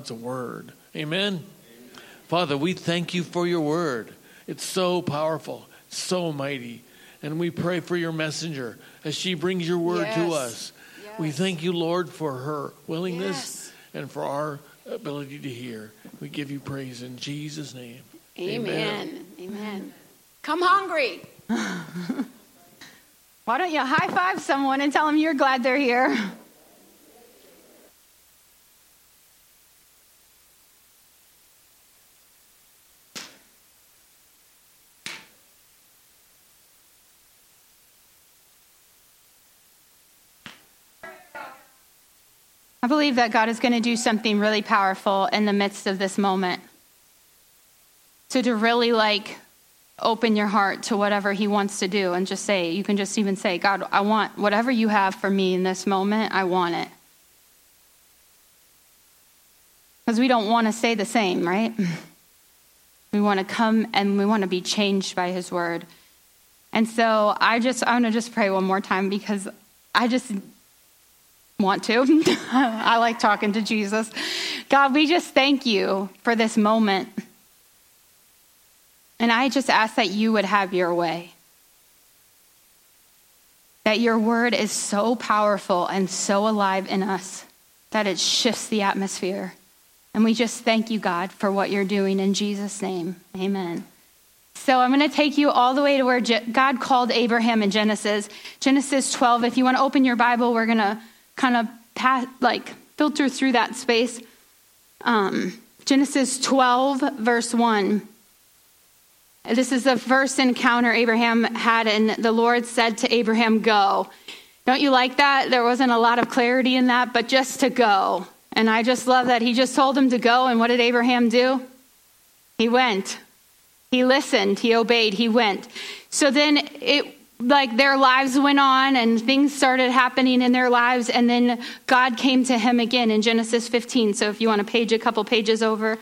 God's word. Amen? Amen. Father, we thank you for your word. It's so powerful, so mighty. And we pray for your messenger as she brings your word yes. to us. Yes. We thank you, Lord, for her willingness yes. and for our ability to hear. We give you praise in Jesus' name. Amen. Amen. Amen. Come hungry. Why don't you high five someone and tell them you're glad they're here? I believe that God is going to do something really powerful in the midst of this moment. So, to really like open your heart to whatever He wants to do and just say, you can just even say, God, I want whatever you have for me in this moment, I want it. Because we don't want to say the same, right? We want to come and we want to be changed by His word. And so I just, I want to just pray one more time because I just want to. I like talking to Jesus. God, we just thank you for this moment. And I just ask that you would have your way. That your word is so powerful and so alive in us that it shifts the atmosphere. And we just thank you, God, for what you're doing in Jesus' name. Amen. So I'm going to take you all the way to where God called Abraham in Genesis. Genesis 12. If you want to open your Bible, we're going to kind of pass, like filter through that space. Um, Genesis 12, verse 1. This is the first encounter Abraham had, and the Lord said to Abraham, Go. Don't you like that? There wasn't a lot of clarity in that, but just to go. And I just love that he just told him to go, and what did Abraham do? He went. He listened, he obeyed, he went. So then it like their lives went on and things started happening in their lives and then god came to him again in genesis 15 so if you want to page a couple pages over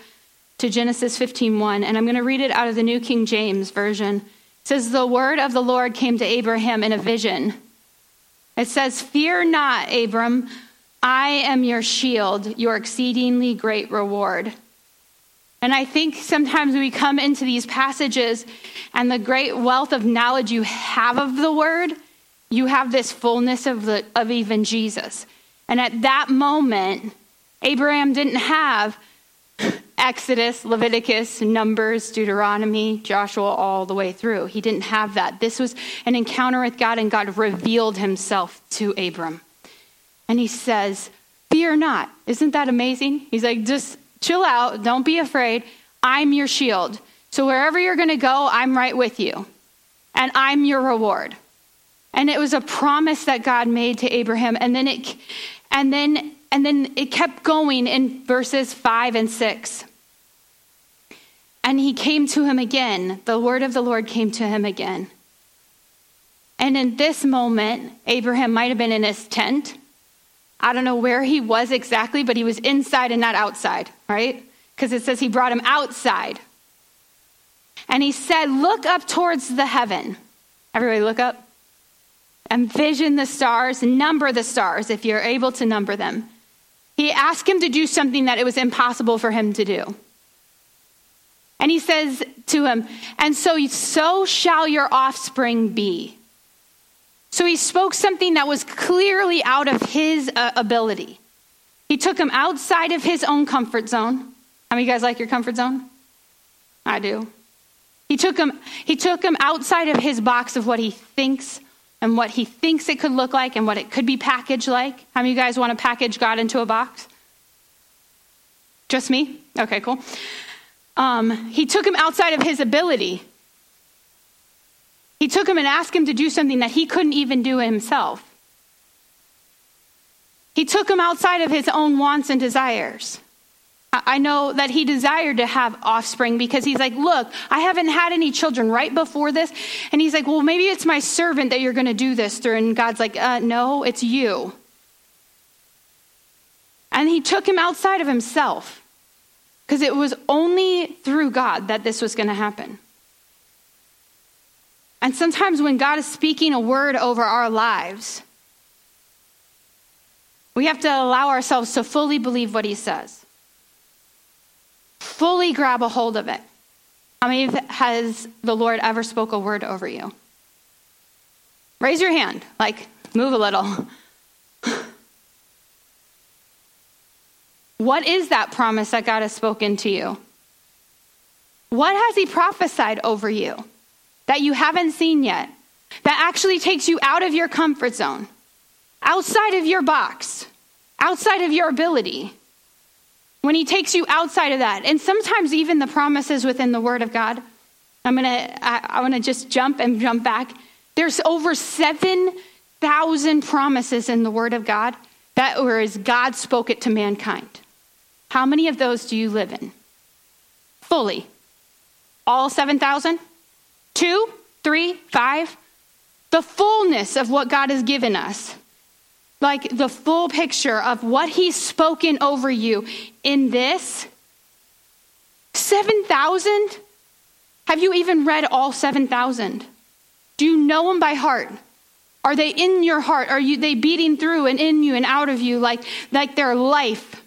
to genesis 15 1 and i'm going to read it out of the new king james version. It says the word of the lord came to abraham in a vision. It says fear not abram. I am your shield your exceedingly great reward and I think sometimes we come into these passages and the great wealth of knowledge you have of the word, you have this fullness of, the, of even Jesus. And at that moment, Abraham didn't have Exodus, Leviticus, Numbers, Deuteronomy, Joshua all the way through. He didn't have that. This was an encounter with God, and God revealed himself to Abram. And he says, Fear not. Isn't that amazing? He's like, just chill out. Don't be afraid. I'm your shield. So wherever you're going to go, I'm right with you. And I'm your reward. And it was a promise that God made to Abraham. And then it and then and then it kept going in verses 5 and 6. And he came to him again. The word of the Lord came to him again. And in this moment, Abraham might have been in his tent. I don't know where he was exactly, but he was inside and not outside, right? Because it says he brought him outside. And he said, Look up towards the heaven. Everybody, look up. Envision the stars, number the stars if you're able to number them. He asked him to do something that it was impossible for him to do. And he says to him, And so, so shall your offspring be. So he spoke something that was clearly out of his uh, ability. He took him outside of his own comfort zone. How many of you guys like your comfort zone? I do. He took him, he took him outside of his box of what he thinks and what he thinks it could look like and what it could be packaged like. How many of you guys want to package God into a box? Just me? Okay, cool. Um, he took him outside of his ability. He took him and asked him to do something that he couldn't even do himself. He took him outside of his own wants and desires. I know that he desired to have offspring because he's like, Look, I haven't had any children right before this. And he's like, Well, maybe it's my servant that you're going to do this through. And God's like, uh, No, it's you. And he took him outside of himself because it was only through God that this was going to happen. And sometimes when God is speaking a word over our lives, we have to allow ourselves to fully believe what he says. Fully grab a hold of it. How many has the Lord ever spoke a word over you? Raise your hand, like move a little. What is that promise that God has spoken to you? What has He prophesied over you that you haven't seen yet? That actually takes you out of your comfort zone, outside of your box, outside of your ability. When He takes you outside of that, and sometimes even the promises within the Word of God. I'm gonna, I, I wanna just jump and jump back. There's over 7,000 promises in the Word of God that were as God spoke it to mankind. How many of those do you live in? Fully. All 7,000? Two, three, five? The fullness of what God has given us. Like the full picture of what He's spoken over you in this. 7,000? Have you even read all 7,000? Do you know them by heart? Are they in your heart? Are you, they beating through and in you and out of you like, like their life?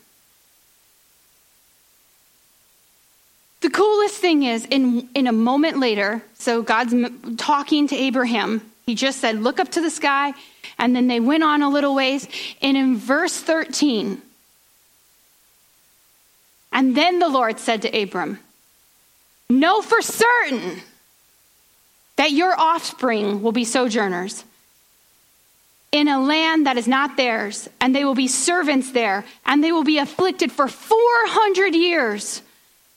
The coolest thing is, in, in a moment later, so God's talking to Abraham. He just said, Look up to the sky. And then they went on a little ways. And in verse 13, and then the Lord said to Abram, Know for certain that your offspring will be sojourners in a land that is not theirs, and they will be servants there, and they will be afflicted for 400 years.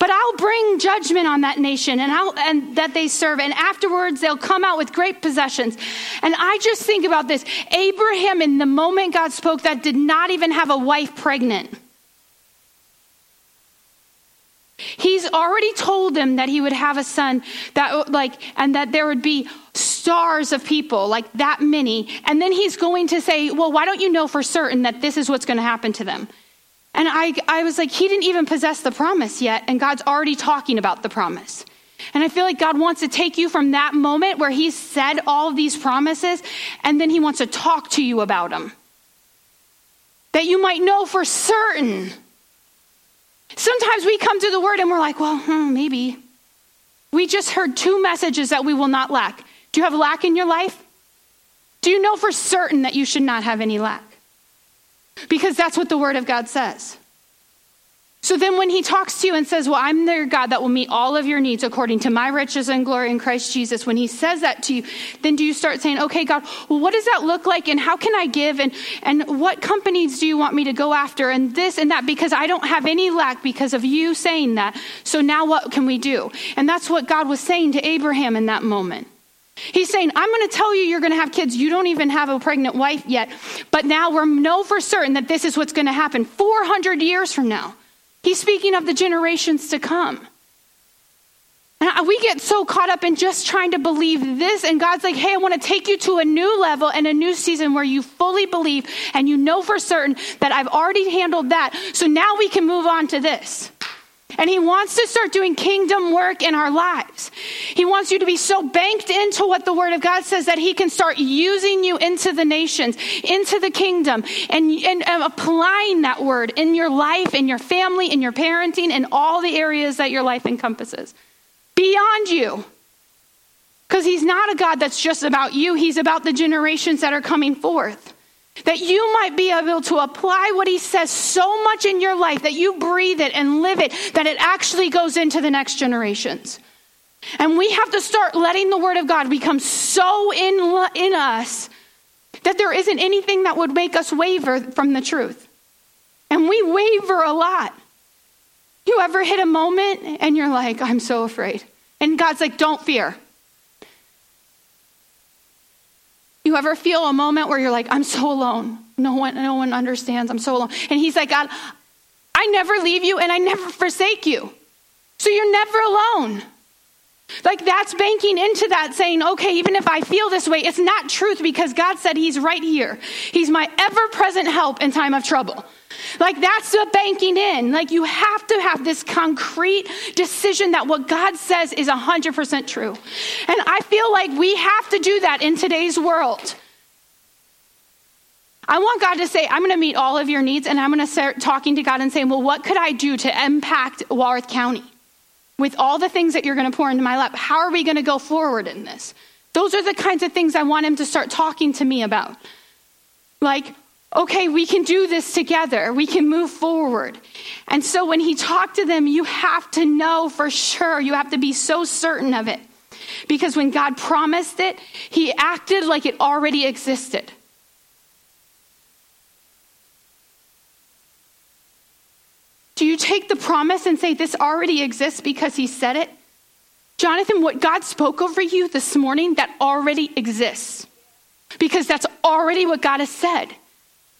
But I'll bring judgment on that nation and, I'll, and that they serve, and afterwards they'll come out with great possessions. And I just think about this Abraham, in the moment God spoke, that did not even have a wife pregnant. He's already told them that he would have a son that like and that there would be stars of people like that many and then he's going to say, "Well, why don't you know for certain that this is what's going to happen to them?" And I, I was like, he didn't even possess the promise yet, and God's already talking about the promise. And I feel like God wants to take you from that moment where He said all of these promises, and then He wants to talk to you about them. That you might know for certain. Sometimes we come to the Word and we're like, well, hmm, maybe. We just heard two messages that we will not lack. Do you have lack in your life? Do you know for certain that you should not have any lack? Because that's what the Word of God says. So then, when he talks to you and says, Well, I'm their God that will meet all of your needs according to my riches and glory in Christ Jesus, when he says that to you, then do you start saying, Okay, God, well, what does that look like? And how can I give? And, and what companies do you want me to go after? And this and that, because I don't have any lack because of you saying that. So now what can we do? And that's what God was saying to Abraham in that moment. He's saying, I'm going to tell you you're going to have kids. You don't even have a pregnant wife yet. But now we know for certain that this is what's going to happen 400 years from now. He's speaking of the generations to come. And we get so caught up in just trying to believe this, and God's like, hey, I want to take you to a new level and a new season where you fully believe and you know for certain that I've already handled that. So now we can move on to this. And he wants to start doing kingdom work in our lives. He wants you to be so banked into what the word of God says that he can start using you into the nations, into the kingdom, and, and, and applying that word in your life, in your family, in your parenting, in all the areas that your life encompasses. Beyond you. Because he's not a God that's just about you, he's about the generations that are coming forth. That you might be able to apply what he says so much in your life that you breathe it and live it, that it actually goes into the next generations. And we have to start letting the word of God become so in, in us that there isn't anything that would make us waver from the truth. And we waver a lot. You ever hit a moment and you're like, I'm so afraid. And God's like, don't fear. You ever feel a moment where you're like, I'm so alone. No one, no one understands. I'm so alone. And he's like, God, I never leave you and I never forsake you. So you're never alone. Like that's banking into that, saying, okay, even if I feel this way, it's not truth because God said He's right here. He's my ever present help in time of trouble. Like that's the banking in. Like you have to have this concrete decision that what God says is 100% true. And I feel like we have to do that in today's world. I want God to say, I'm going to meet all of your needs, and I'm going to start talking to God and saying, Well, what could I do to impact Walworth County with all the things that you're going to pour into my lap? How are we going to go forward in this? Those are the kinds of things I want Him to start talking to me about. Like, okay, we can do this together, we can move forward. And so when He talked to them, you have to know for sure, you have to be so certain of it. Because when God promised it, He acted like it already existed. Do you take the promise and say, This already exists because he said it? Jonathan, what God spoke over you this morning, that already exists. Because that's already what God has said.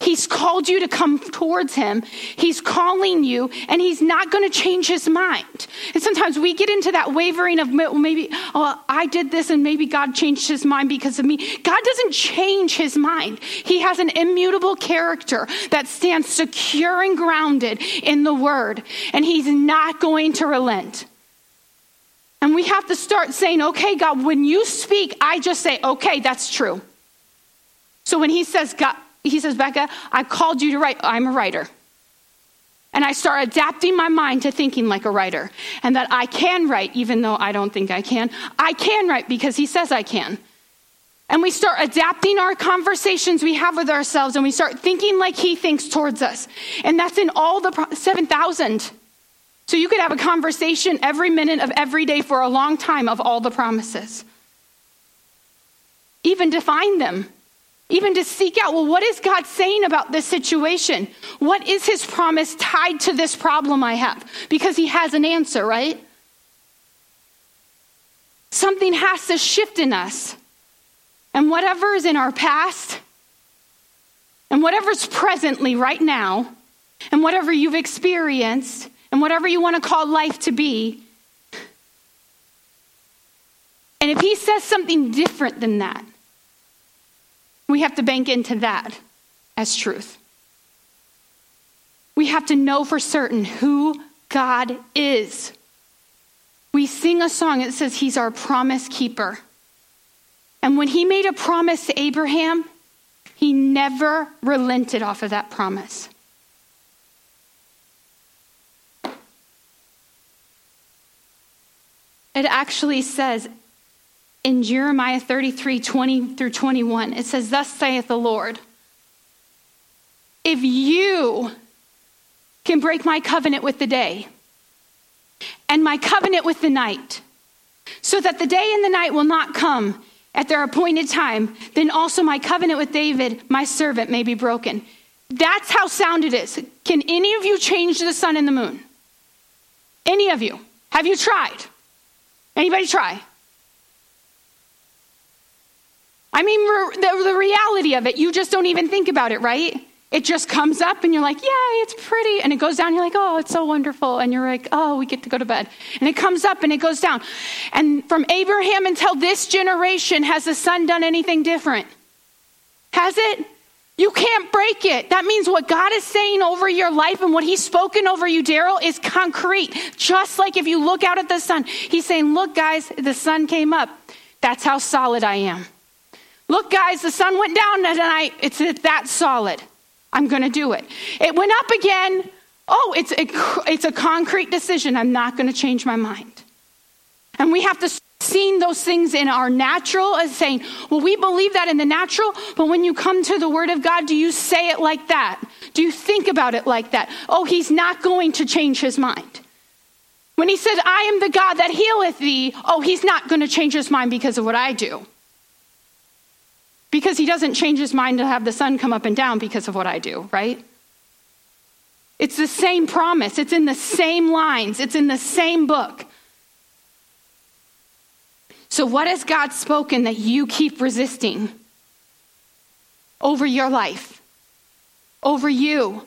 He's called you to come towards him. He's calling you, and he's not going to change his mind. And sometimes we get into that wavering of maybe, oh, I did this, and maybe God changed his mind because of me. God doesn't change his mind. He has an immutable character that stands secure and grounded in the word, and he's not going to relent. And we have to start saying, okay, God, when you speak, I just say, okay, that's true. So when he says, God, he says, Becca, I called you to write. I'm a writer. And I start adapting my mind to thinking like a writer and that I can write, even though I don't think I can. I can write because he says I can. And we start adapting our conversations we have with ourselves and we start thinking like he thinks towards us. And that's in all the 7,000. So you could have a conversation every minute of every day for a long time of all the promises. Even define them. Even to seek out, well, what is God saying about this situation? What is his promise tied to this problem I have? Because he has an answer, right? Something has to shift in us. And whatever is in our past, and whatever's presently right now, and whatever you've experienced, and whatever you want to call life to be, and if he says something different than that, we have to bank into that as truth. We have to know for certain who God is. We sing a song that says he's our promise keeper. And when he made a promise to Abraham, he never relented off of that promise. It actually says in Jeremiah 33 20 through 21. It says, Thus saith the Lord, if you can break my covenant with the day and my covenant with the night, so that the day and the night will not come at their appointed time, then also my covenant with David, my servant, may be broken. That's how sound it is. Can any of you change the sun and the moon? Any of you? Have you tried? Anybody try? I mean, the, the reality of it, you just don't even think about it, right? It just comes up and you're like, yay, it's pretty. And it goes down, you're like, oh, it's so wonderful. And you're like, oh, we get to go to bed. And it comes up and it goes down. And from Abraham until this generation, has the sun done anything different? Has it? You can't break it. That means what God is saying over your life and what He's spoken over you, Daryl, is concrete. Just like if you look out at the sun, He's saying, Look, guys, the sun came up. That's how solid I am. Look, guys, the sun went down tonight. It's that solid. I'm going to do it. It went up again. Oh, it's a, it's a concrete decision. I'm not going to change my mind. And we have to see those things in our natural as saying, well, we believe that in the natural, but when you come to the Word of God, do you say it like that? Do you think about it like that? Oh, He's not going to change His mind. When He said, I am the God that healeth thee, oh, He's not going to change His mind because of what I do because he doesn't change his mind to have the sun come up and down because of what I do, right? It's the same promise, it's in the same lines, it's in the same book. So, what has God spoken that you keep resisting over your life, over you?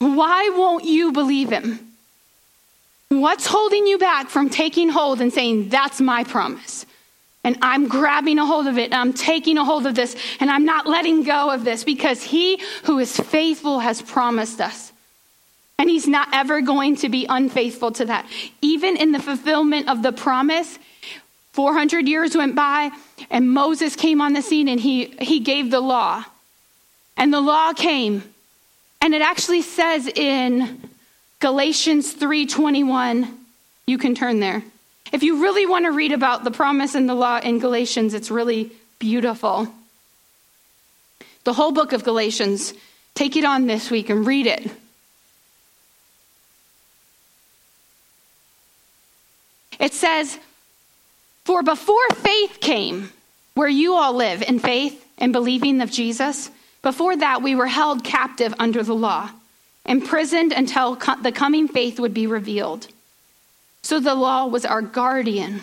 Why won't you believe Him? What's holding you back from taking hold and saying, That's my promise? And I'm grabbing a hold of it. I'm taking a hold of this. And I'm not letting go of this because he who is faithful has promised us. And he's not ever going to be unfaithful to that. Even in the fulfillment of the promise, 400 years went by and Moses came on the scene and he, he gave the law. and the law came. And it actually says in Galatians 3:21, you can turn there. If you really want to read about the promise and the law in Galatians, it's really beautiful. The whole book of Galatians, take it on this week and read it. It says, For before faith came, where you all live in faith and believing of Jesus, before that we were held captive under the law, imprisoned until the coming faith would be revealed. So the law was our guardian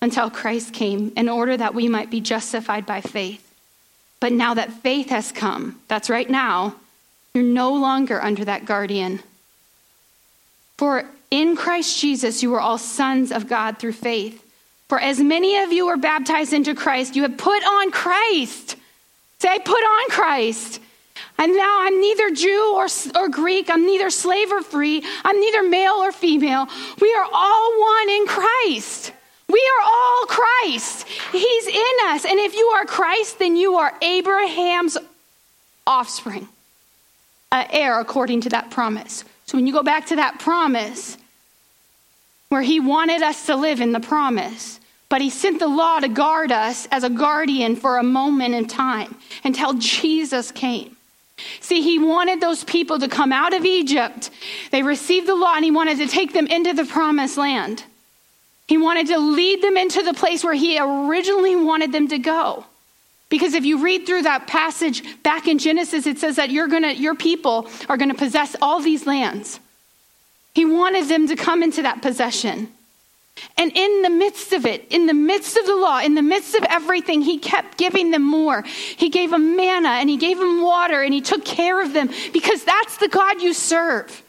until Christ came in order that we might be justified by faith. But now that faith has come, that's right now, you're no longer under that guardian. For in Christ Jesus, you are all sons of God through faith. For as many of you are baptized into Christ, you have put on Christ. Say, put on Christ. And now I'm neither Jew or, or Greek. I'm neither slave or free. I'm neither male or female. We are all one in Christ. We are all Christ. He's in us. And if you are Christ, then you are Abraham's offspring, heir according to that promise. So when you go back to that promise, where he wanted us to live in the promise, but he sent the law to guard us as a guardian for a moment in time until Jesus came. See, he wanted those people to come out of Egypt. They received the law and he wanted to take them into the promised land. He wanted to lead them into the place where he originally wanted them to go. Because if you read through that passage back in Genesis, it says that you're gonna, your people are going to possess all these lands. He wanted them to come into that possession. And in the midst of it, in the midst of the law, in the midst of everything, he kept giving them more. He gave them manna and he gave them water and he took care of them because that's the God you serve.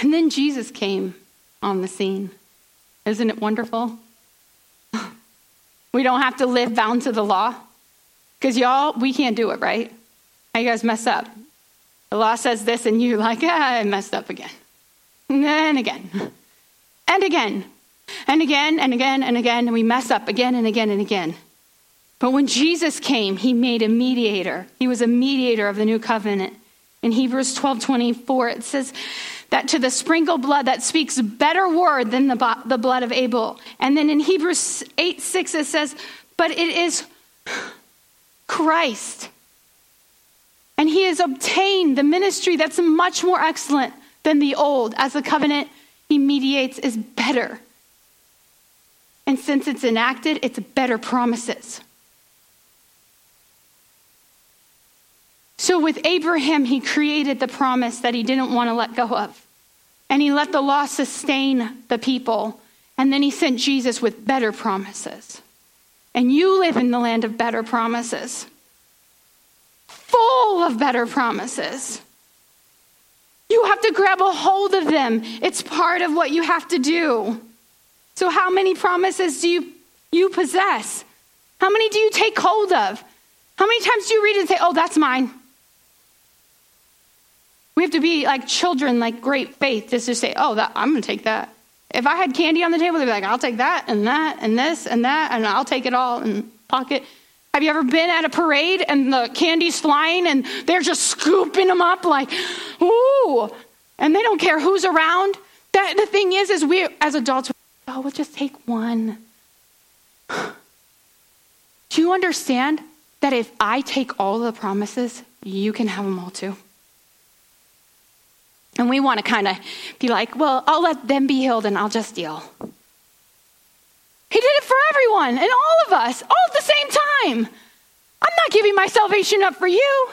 And then Jesus came on the scene. Isn't it wonderful? we don't have to live bound to the law. Because y'all, we can't do it, right? How you guys mess up? The law says this, and you're like, ah, I messed up again. And then again. And again. And again and again and again. And we mess up again and again and again. But when Jesus came, he made a mediator. He was a mediator of the new covenant. In Hebrews 12 24, it says that to the sprinkled blood that speaks better word than the, the blood of Abel. And then in Hebrews 8 6, it says, But it is Christ. And he has obtained the ministry that's much more excellent than the old, as the covenant he mediates is better. And since it's enacted, it's better promises. So with Abraham, he created the promise that he didn't want to let go of. And he let the law sustain the people. And then he sent Jesus with better promises. And you live in the land of better promises, full of better promises. You have to grab a hold of them. It's part of what you have to do. So, how many promises do you, you possess? How many do you take hold of? How many times do you read and say, oh, that's mine? We have to be like children, like great faith, just to say, oh, that, I'm going to take that. If I had candy on the table, they'd be like, I'll take that and that and this and that, and I'll take it all and pocket. Have you ever been at a parade and the candy's flying and they're just scooping them up like, ooh, and they don't care who's around? That, the thing is, is we as adults, oh, we'll just take one. Do you understand that if I take all the promises, you can have them all too? And we want to kind of be like, well, I'll let them be healed and I'll just deal. He did it for everyone and all of us, all at the same time. I'm not giving my salvation up for you.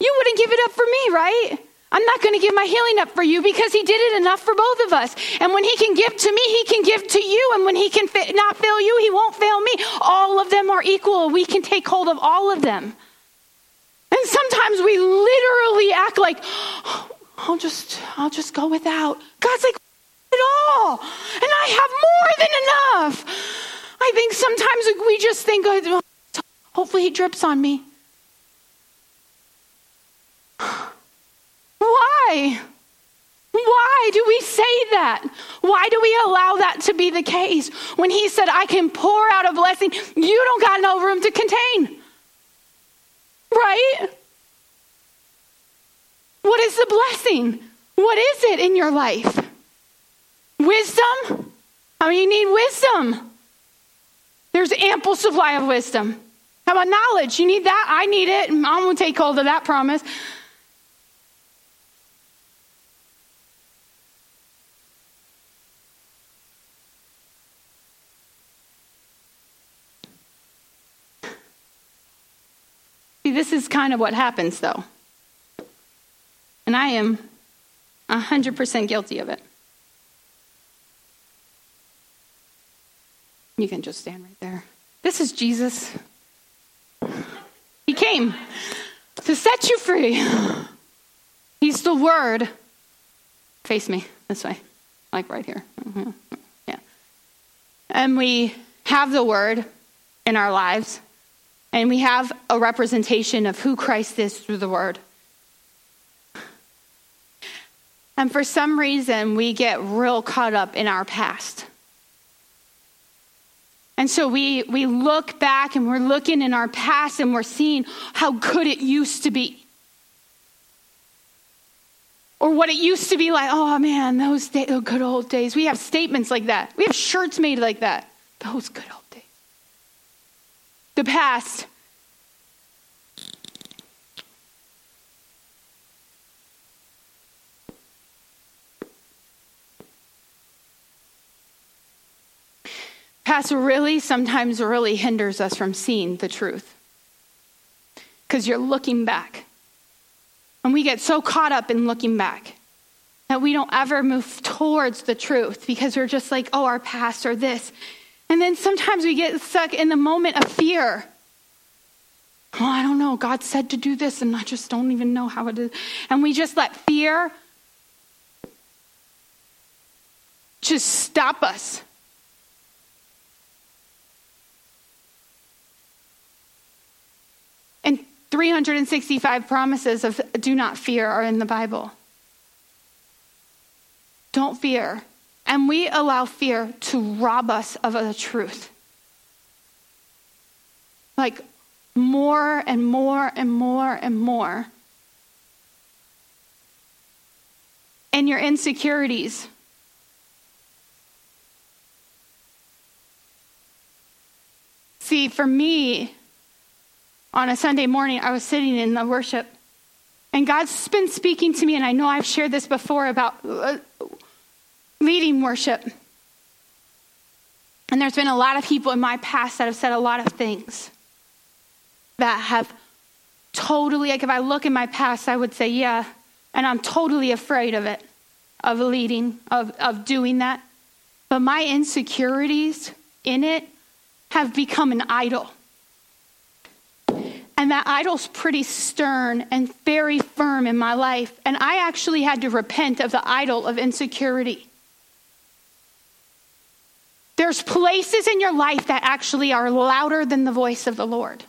You wouldn't give it up for me, right? I'm not going to give my healing up for you because he did it enough for both of us. And when he can give to me, he can give to you. And when he can not fail you, he won't fail me. All of them are equal. We can take hold of all of them. And sometimes we literally act like, I'll just, I'll just go without. God's like, it all. And I have more than enough. I think sometimes we just think, oh, hopefully he drips on me. Why? Why do we say that? Why do we allow that to be the case? When he said, I can pour out a blessing, you don't got no room to contain. Right? What is the blessing? What is it in your life? Wisdom? I mean, you need wisdom. There's ample supply of wisdom. How about knowledge? You need that? I need it. I'm going to take hold of that promise. See, this is kind of what happens, though. And I am 100% guilty of it. You can just stand right there. This is Jesus. He came to set you free. He's the Word. Face me this way, like right here. Mm-hmm. Yeah. And we have the Word in our lives, and we have a representation of who Christ is through the Word. And for some reason, we get real caught up in our past. And so we, we look back and we're looking in our past and we're seeing how good it used to be. Or what it used to be like, oh man, those, day, those good old days. We have statements like that. We have shirts made like that. Those good old days. The past Pastor really sometimes really hinders us from seeing the truth. Because you're looking back. And we get so caught up in looking back that we don't ever move towards the truth because we're just like, oh, our past or this. And then sometimes we get stuck in the moment of fear. Oh, I don't know. God said to do this, and I just don't even know how it is. And we just let fear just stop us 365 promises of do not fear are in the Bible. Don't fear. And we allow fear to rob us of the truth. Like more and more and more and more. And your insecurities. See, for me, on a Sunday morning, I was sitting in the worship, and God's been speaking to me, and I know I've shared this before about uh, leading worship. And there's been a lot of people in my past that have said a lot of things that have totally, like if I look in my past, I would say, yeah, and I'm totally afraid of it, of leading, of, of doing that. But my insecurities in it have become an idol. And that idol's pretty stern and very firm in my life. And I actually had to repent of the idol of insecurity. There's places in your life that actually are louder than the voice of the Lord.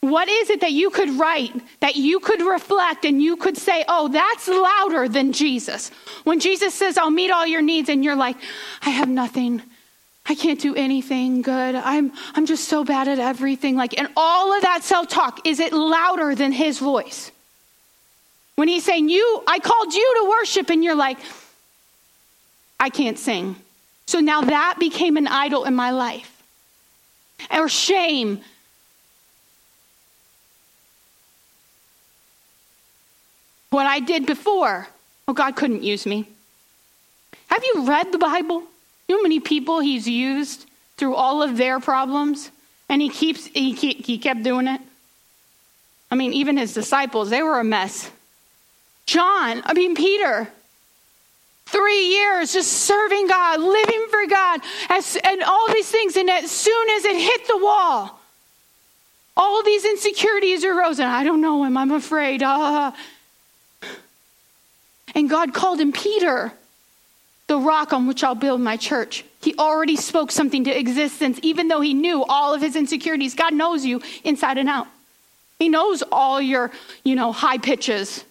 What is it that you could write, that you could reflect, and you could say, oh, that's louder than Jesus? When Jesus says, I'll meet all your needs, and you're like, I have nothing. I can't do anything good. I'm, I'm just so bad at everything. Like, and all of that self talk, is it louder than his voice? When he's saying, You, I called you to worship, and you're like, I can't sing. So now that became an idol in my life. Or shame. What I did before, oh, God couldn't use me. Have you read the Bible? Know how many people he's used through all of their problems? And he keeps he, he kept doing it. I mean, even his disciples, they were a mess. John, I mean Peter, three years just serving God, living for God, as, and all these things. And as soon as it hit the wall, all these insecurities arose. And I don't know him, I'm afraid. Uh. And God called him Peter the rock on which I'll build my church. He already spoke something to existence, even though he knew all of his insecurities. God knows you inside and out. He knows all your, you know, high pitches.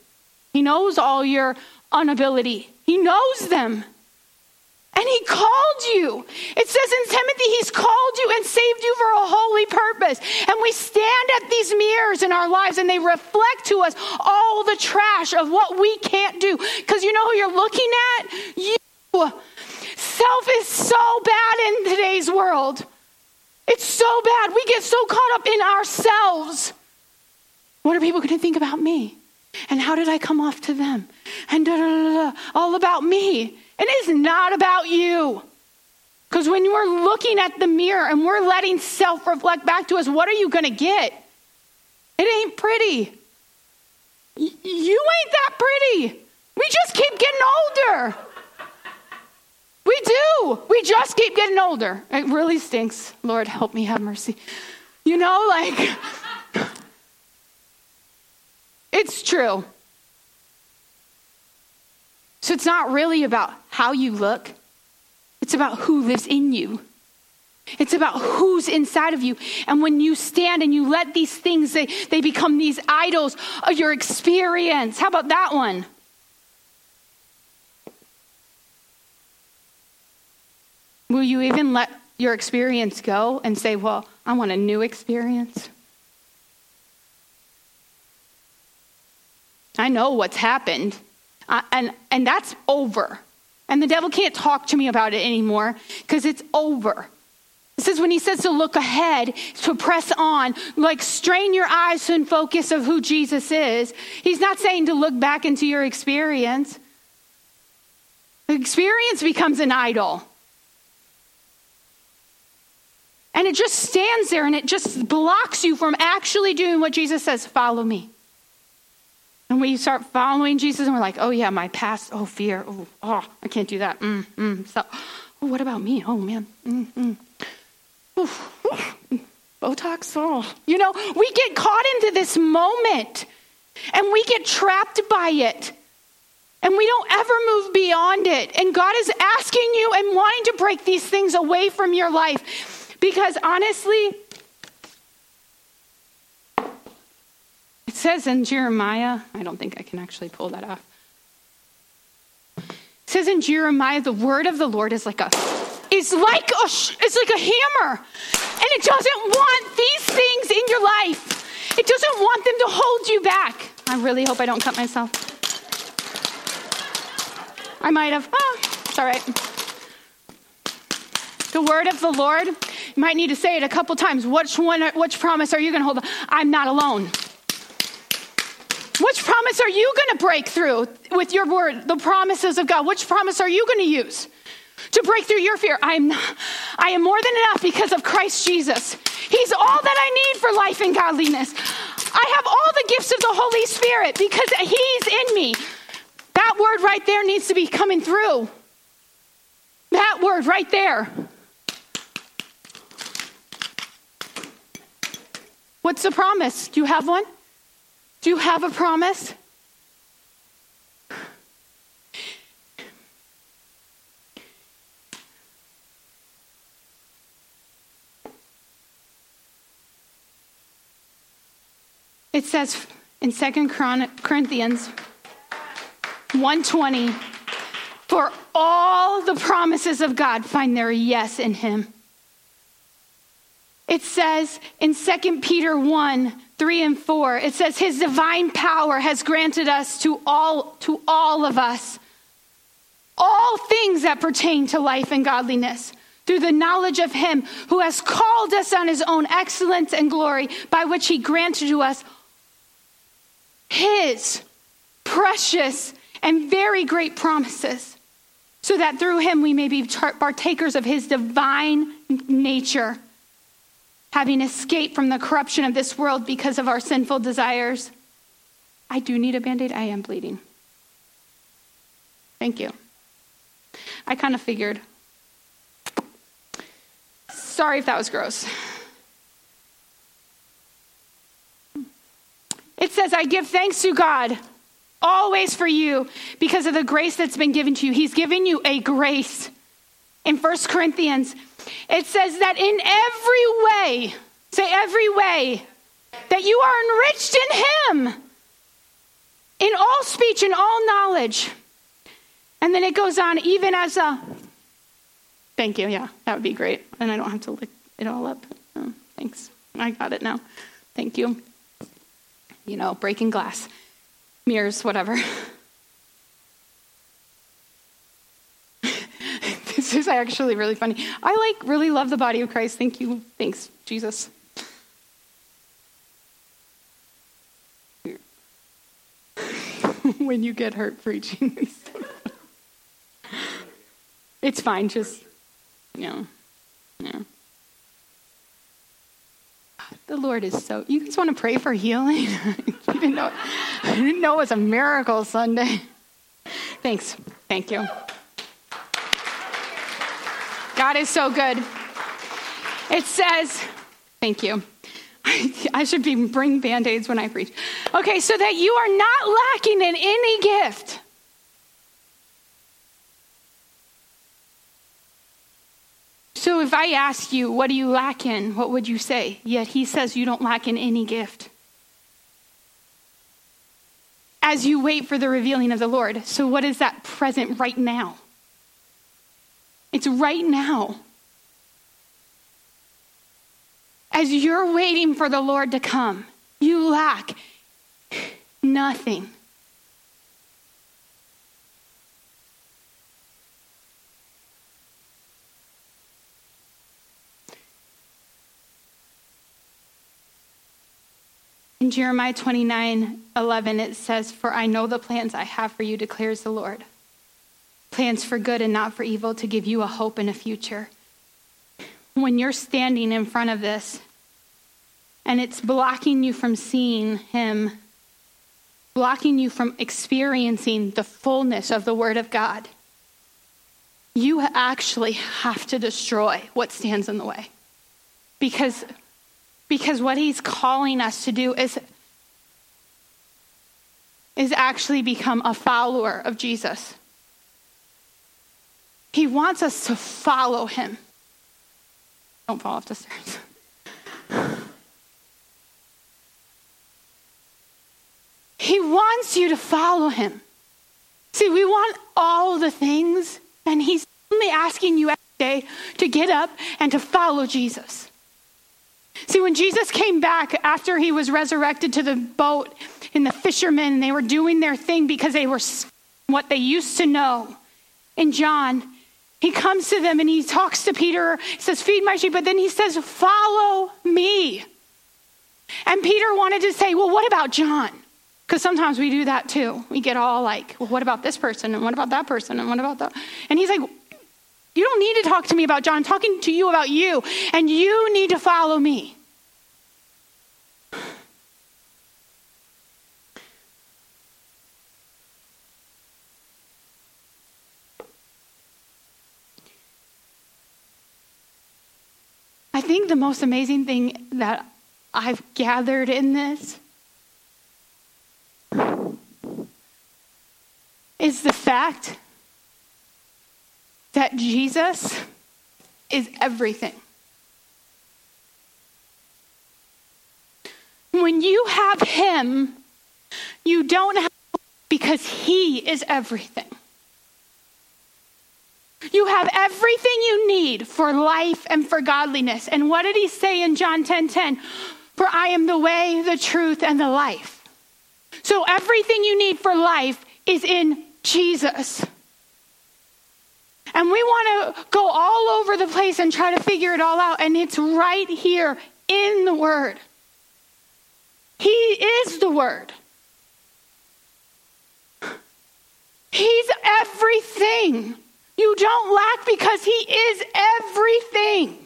He knows all your inability. He knows them. And he called you. It says in Timothy, he's called you and saved you for a holy purpose. And we stand at these mirrors in our lives and they reflect to us all the trash of what we can't do. Because you know who you're looking at? You. Self is so bad in today's world. It's so bad. We get so caught up in ourselves. What are people going to think about me? And how did I come off to them? And da, da, da, da, all about me. And it's not about you. Because when we're looking at the mirror and we're letting self reflect back to us, what are you going to get? It ain't pretty. Y- you ain't that pretty. We just keep getting older. We do. We just keep getting older. It really stinks. Lord, help me have mercy. You know, like, it's true. So it's not really about how you look, it's about who lives in you. It's about who's inside of you. And when you stand and you let these things, they, they become these idols of your experience. How about that one? Will you even let your experience go and say, Well, I want a new experience? I know what's happened. Uh, and, and that's over. And the devil can't talk to me about it anymore because it's over. It says when he says to look ahead, to press on, like strain your eyes and focus of who Jesus is. He's not saying to look back into your experience. The experience becomes an idol. And it just stands there and it just blocks you from actually doing what Jesus says follow me. And we start following Jesus and we're like, oh, yeah, my past, oh, fear, oh, oh I can't do that. Mm, mm. So, oh, what about me? Oh, man. Mm, mm. Botox, oh. You know, we get caught into this moment and we get trapped by it. And we don't ever move beyond it. And God is asking you and wanting to break these things away from your life. Because honestly, It says in Jeremiah, I don't think I can actually pull that off. It says in Jeremiah, the word of the Lord is like a is like a it's like a hammer. And it doesn't want these things in your life. It doesn't want them to hold you back. I really hope I don't cut myself. I might have. Oh, it's all right. The word of the Lord, you might need to say it a couple times. Which one, which promise are you going to hold? I'm not alone. Which promise are you going to break through with your word, the promises of God? Which promise are you going to use to break through your fear? I'm, I am more than enough because of Christ Jesus. He's all that I need for life and godliness. I have all the gifts of the Holy Spirit because He's in me. That word right there needs to be coming through. That word right there. What's the promise? Do you have one? Do you have a promise? It says in 2 Corinthians 120, for all the promises of God find their yes in him. It says in 2 Peter 1 3 and 4, it says, His divine power has granted us to all, to all of us all things that pertain to life and godliness through the knowledge of Him who has called us on His own excellence and glory, by which He granted to us His precious and very great promises, so that through Him we may be partakers of His divine nature having escaped from the corruption of this world because of our sinful desires. I do need a band aid. I am bleeding. Thank you. I kind of figured. Sorry if that was gross. It says, I give thanks to God always for you because of the grace that's been given to you. He's given you a grace. In 1 Corinthians it says that in every way, say every way, that you are enriched in Him, in all speech and all knowledge. And then it goes on, even as a. Thank you. Yeah, that would be great. And I don't have to lick it all up. Oh, thanks. I got it now. Thank you. You know, breaking glass, mirrors, whatever. this is actually really funny. I like really love the body of Christ. Thank you. Thanks, Jesus. when you get hurt preaching. it's fine, just, you know, yeah. The Lord is so. You guys want to pray for healing? I didn't know. I didn't know it was a miracle Sunday. Thanks. Thank you. God is so good. It says, thank you. I should be bring band-aids when I preach. Okay, so that you are not lacking in any gift. So if I ask you, what do you lack in? What would you say? Yet he says you don't lack in any gift. As you wait for the revealing of the Lord. So what is that present right now? It's right now. As you're waiting for the Lord to come, you lack nothing. In Jeremiah 29 11, it says, For I know the plans I have for you, declares the Lord plans for good and not for evil to give you a hope and a future. When you're standing in front of this and it's blocking you from seeing Him, blocking you from experiencing the fullness of the Word of God, you actually have to destroy what stands in the way. Because, because what He's calling us to do is, is actually become a follower of Jesus. He wants us to follow him. Don't fall off the stairs. he wants you to follow him. See, we want all the things, and he's only asking you every day to get up and to follow Jesus. See, when Jesus came back after he was resurrected to the boat, and the fishermen, they were doing their thing because they were what they used to know. In John, he comes to them and he talks to Peter, he says, Feed my sheep, but then he says, Follow me. And Peter wanted to say, Well, what about John? Because sometimes we do that too. We get all like, Well, what about this person? And what about that person? And what about that? And he's like, You don't need to talk to me about John. I'm talking to you about you. And you need to follow me. I think the most amazing thing that I've gathered in this is the fact that Jesus is everything. When you have Him, you don't have because He is everything. You have everything you need for life and for godliness. And what did he say in John 10 10? For I am the way, the truth, and the life. So everything you need for life is in Jesus. And we want to go all over the place and try to figure it all out. And it's right here in the Word. He is the Word. He's everything. You don't lack because He is everything.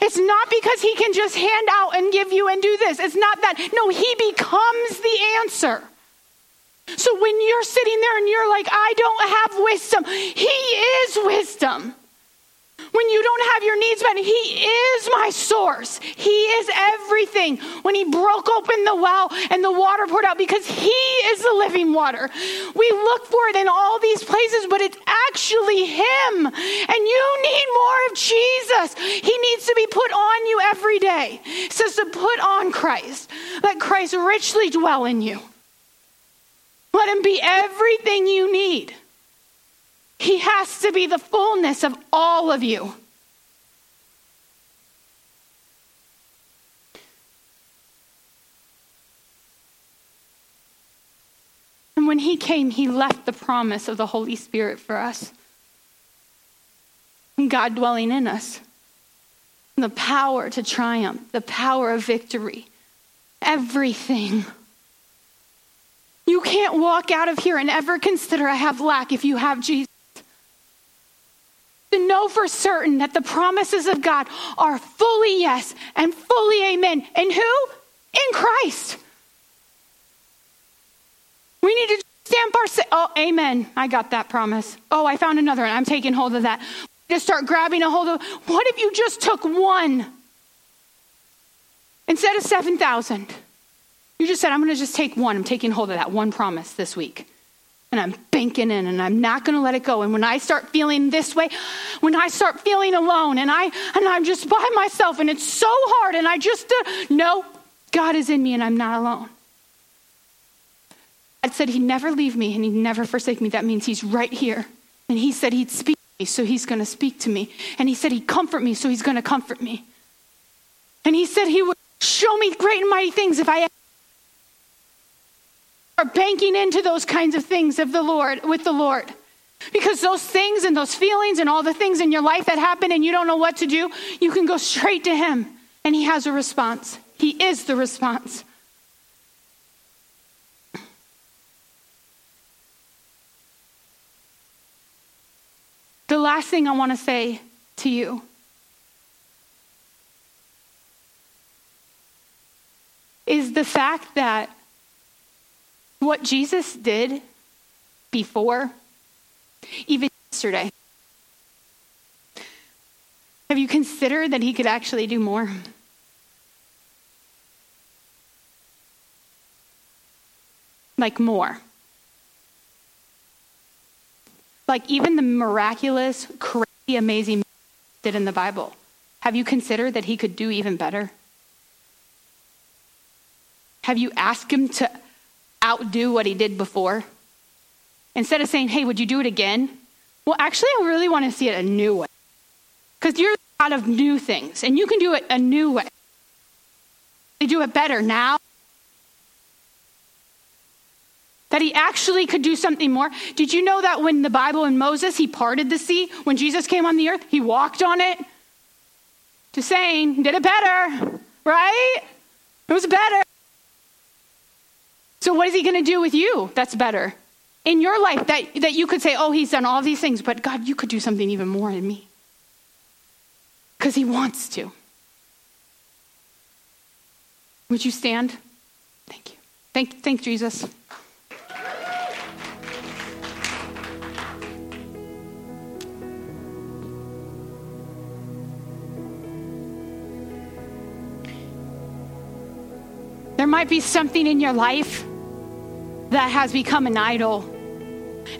It's not because He can just hand out and give you and do this. It's not that. No, He becomes the answer. So when you're sitting there and you're like, I don't have wisdom, He is wisdom. When you don't have your needs met, He is my source. He is everything. When He broke open the well and the water poured out, because He is the living water. We look for it in all these places, but it's actually Him. And you need more of Jesus. He needs to be put on you every day. It says to put on Christ. Let Christ richly dwell in you. Let Him be everything you need. He has to be the fullness of all of you. And when he came, he left the promise of the Holy Spirit for us. God dwelling in us. The power to triumph, the power of victory, everything. You can't walk out of here and ever consider I have lack if you have Jesus. To know for certain that the promises of God are fully yes and fully amen. And who? In Christ. We need to stamp our. say. Oh, amen. I got that promise. Oh, I found another one. I'm taking hold of that. Just start grabbing a hold of. What if you just took one instead of 7,000? You just said, I'm going to just take one. I'm taking hold of that one promise this week. And I'm banking in and I'm not going to let it go. And when I start feeling this way, when I start feeling alone and I and I'm just by myself and it's so hard and I just uh, no, God is in me and I'm not alone. God said he'd never leave me and he'd never forsake me. That means he's right here. And he said he'd speak to me, so he's going to speak to me. And he said he'd comfort me, so he's going to comfort me. And he said he would show me great and mighty things if I banking into those kinds of things of the Lord with the Lord. Because those things and those feelings and all the things in your life that happen and you don't know what to do, you can go straight to him and he has a response. He is the response. The last thing I want to say to you is the fact that what Jesus did before, even yesterday, have you considered that he could actually do more? Like more. Like even the miraculous, crazy, amazing did in the Bible. Have you considered that he could do even better? Have you asked him to outdo what he did before? Instead of saying, hey, would you do it again? Well, actually, I really want to see it a new way. Because you're out of new things, and you can do it a new way. They do it better now that he actually could do something more. Did you know that when the Bible and Moses, he parted the sea? When Jesus came on the earth, he walked on it? Just saying, did it better, right? It was better. So, what is he going to do with you that's better? In your life, that, that you could say, oh, he's done all these things, but God, you could do something even more in me. Because he wants to. Would you stand? Thank you. Thank, thank Jesus. There might be something in your life that has become an idol.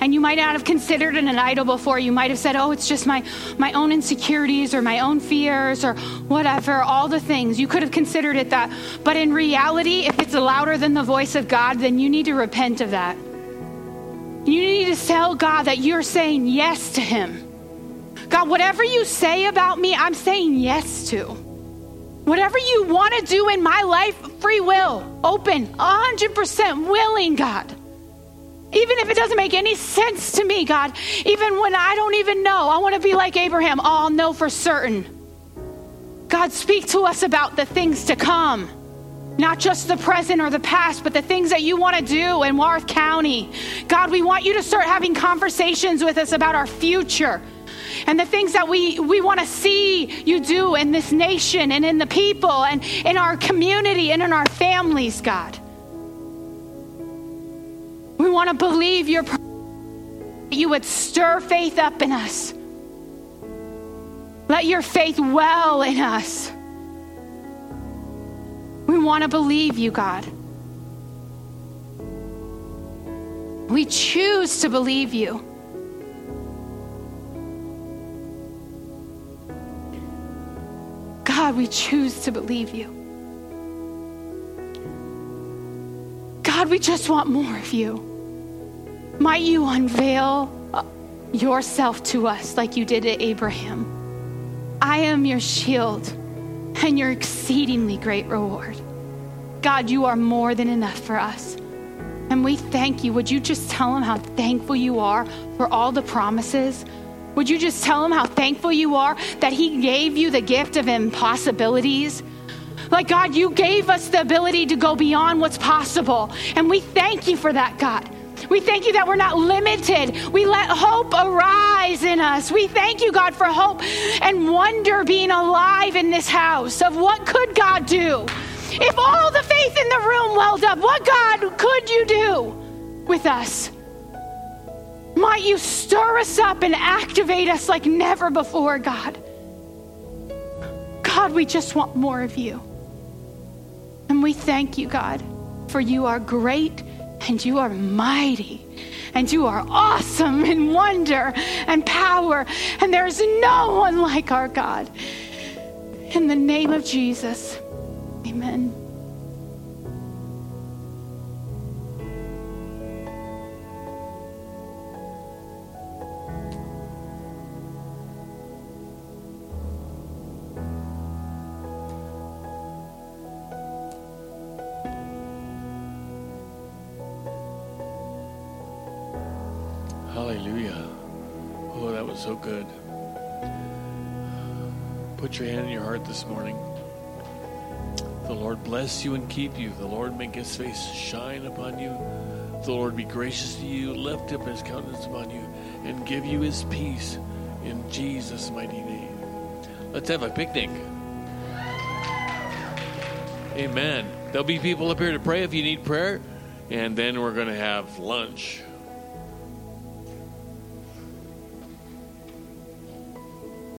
And you might not have considered it an idol before. You might have said, oh, it's just my, my own insecurities or my own fears or whatever, all the things. You could have considered it that. But in reality, if it's louder than the voice of God, then you need to repent of that. You need to tell God that you're saying yes to Him. God, whatever you say about me, I'm saying yes to. Whatever you want to do in my life, free will, open, 100% willing, God. Even if it doesn't make any sense to me, God, even when I don't even know, I want to be like Abraham. Oh, I'll know for certain. God, speak to us about the things to come, not just the present or the past, but the things that you want to do in Wythe County. God, we want you to start having conversations with us about our future and the things that we, we want to see you do in this nation and in the people and in our community and in our families, God. We want to believe your that you would stir faith up in us. Let your faith well in us. We want to believe you, God. We choose to believe you. God, we choose to believe you. God, we just want more of you. Might you unveil uh, yourself to us like you did to Abraham. I am your shield and your exceedingly great reward. God, you are more than enough for us. And we thank you. Would you just tell them how thankful you are for all the promises? Would you just tell him how thankful you are that he gave you the gift of impossibilities? Like, God, you gave us the ability to go beyond what's possible. And we thank you for that, God. We thank you that we're not limited. We let hope arise in us. We thank you, God, for hope and wonder being alive in this house of what could God do? If all the faith in the room welled up, what God could you do with us? Might you stir us up and activate us like never before, God? God, we just want more of you. And we thank you, God, for you are great and you are mighty and you are awesome in wonder and power. And there's no one like our God. In the name of Jesus, amen. This morning. The Lord bless you and keep you. The Lord make his face shine upon you. The Lord be gracious to you, lift up his countenance upon you, and give you his peace in Jesus' mighty name. Let's have a picnic. Amen. There'll be people up here to pray if you need prayer, and then we're going to have lunch.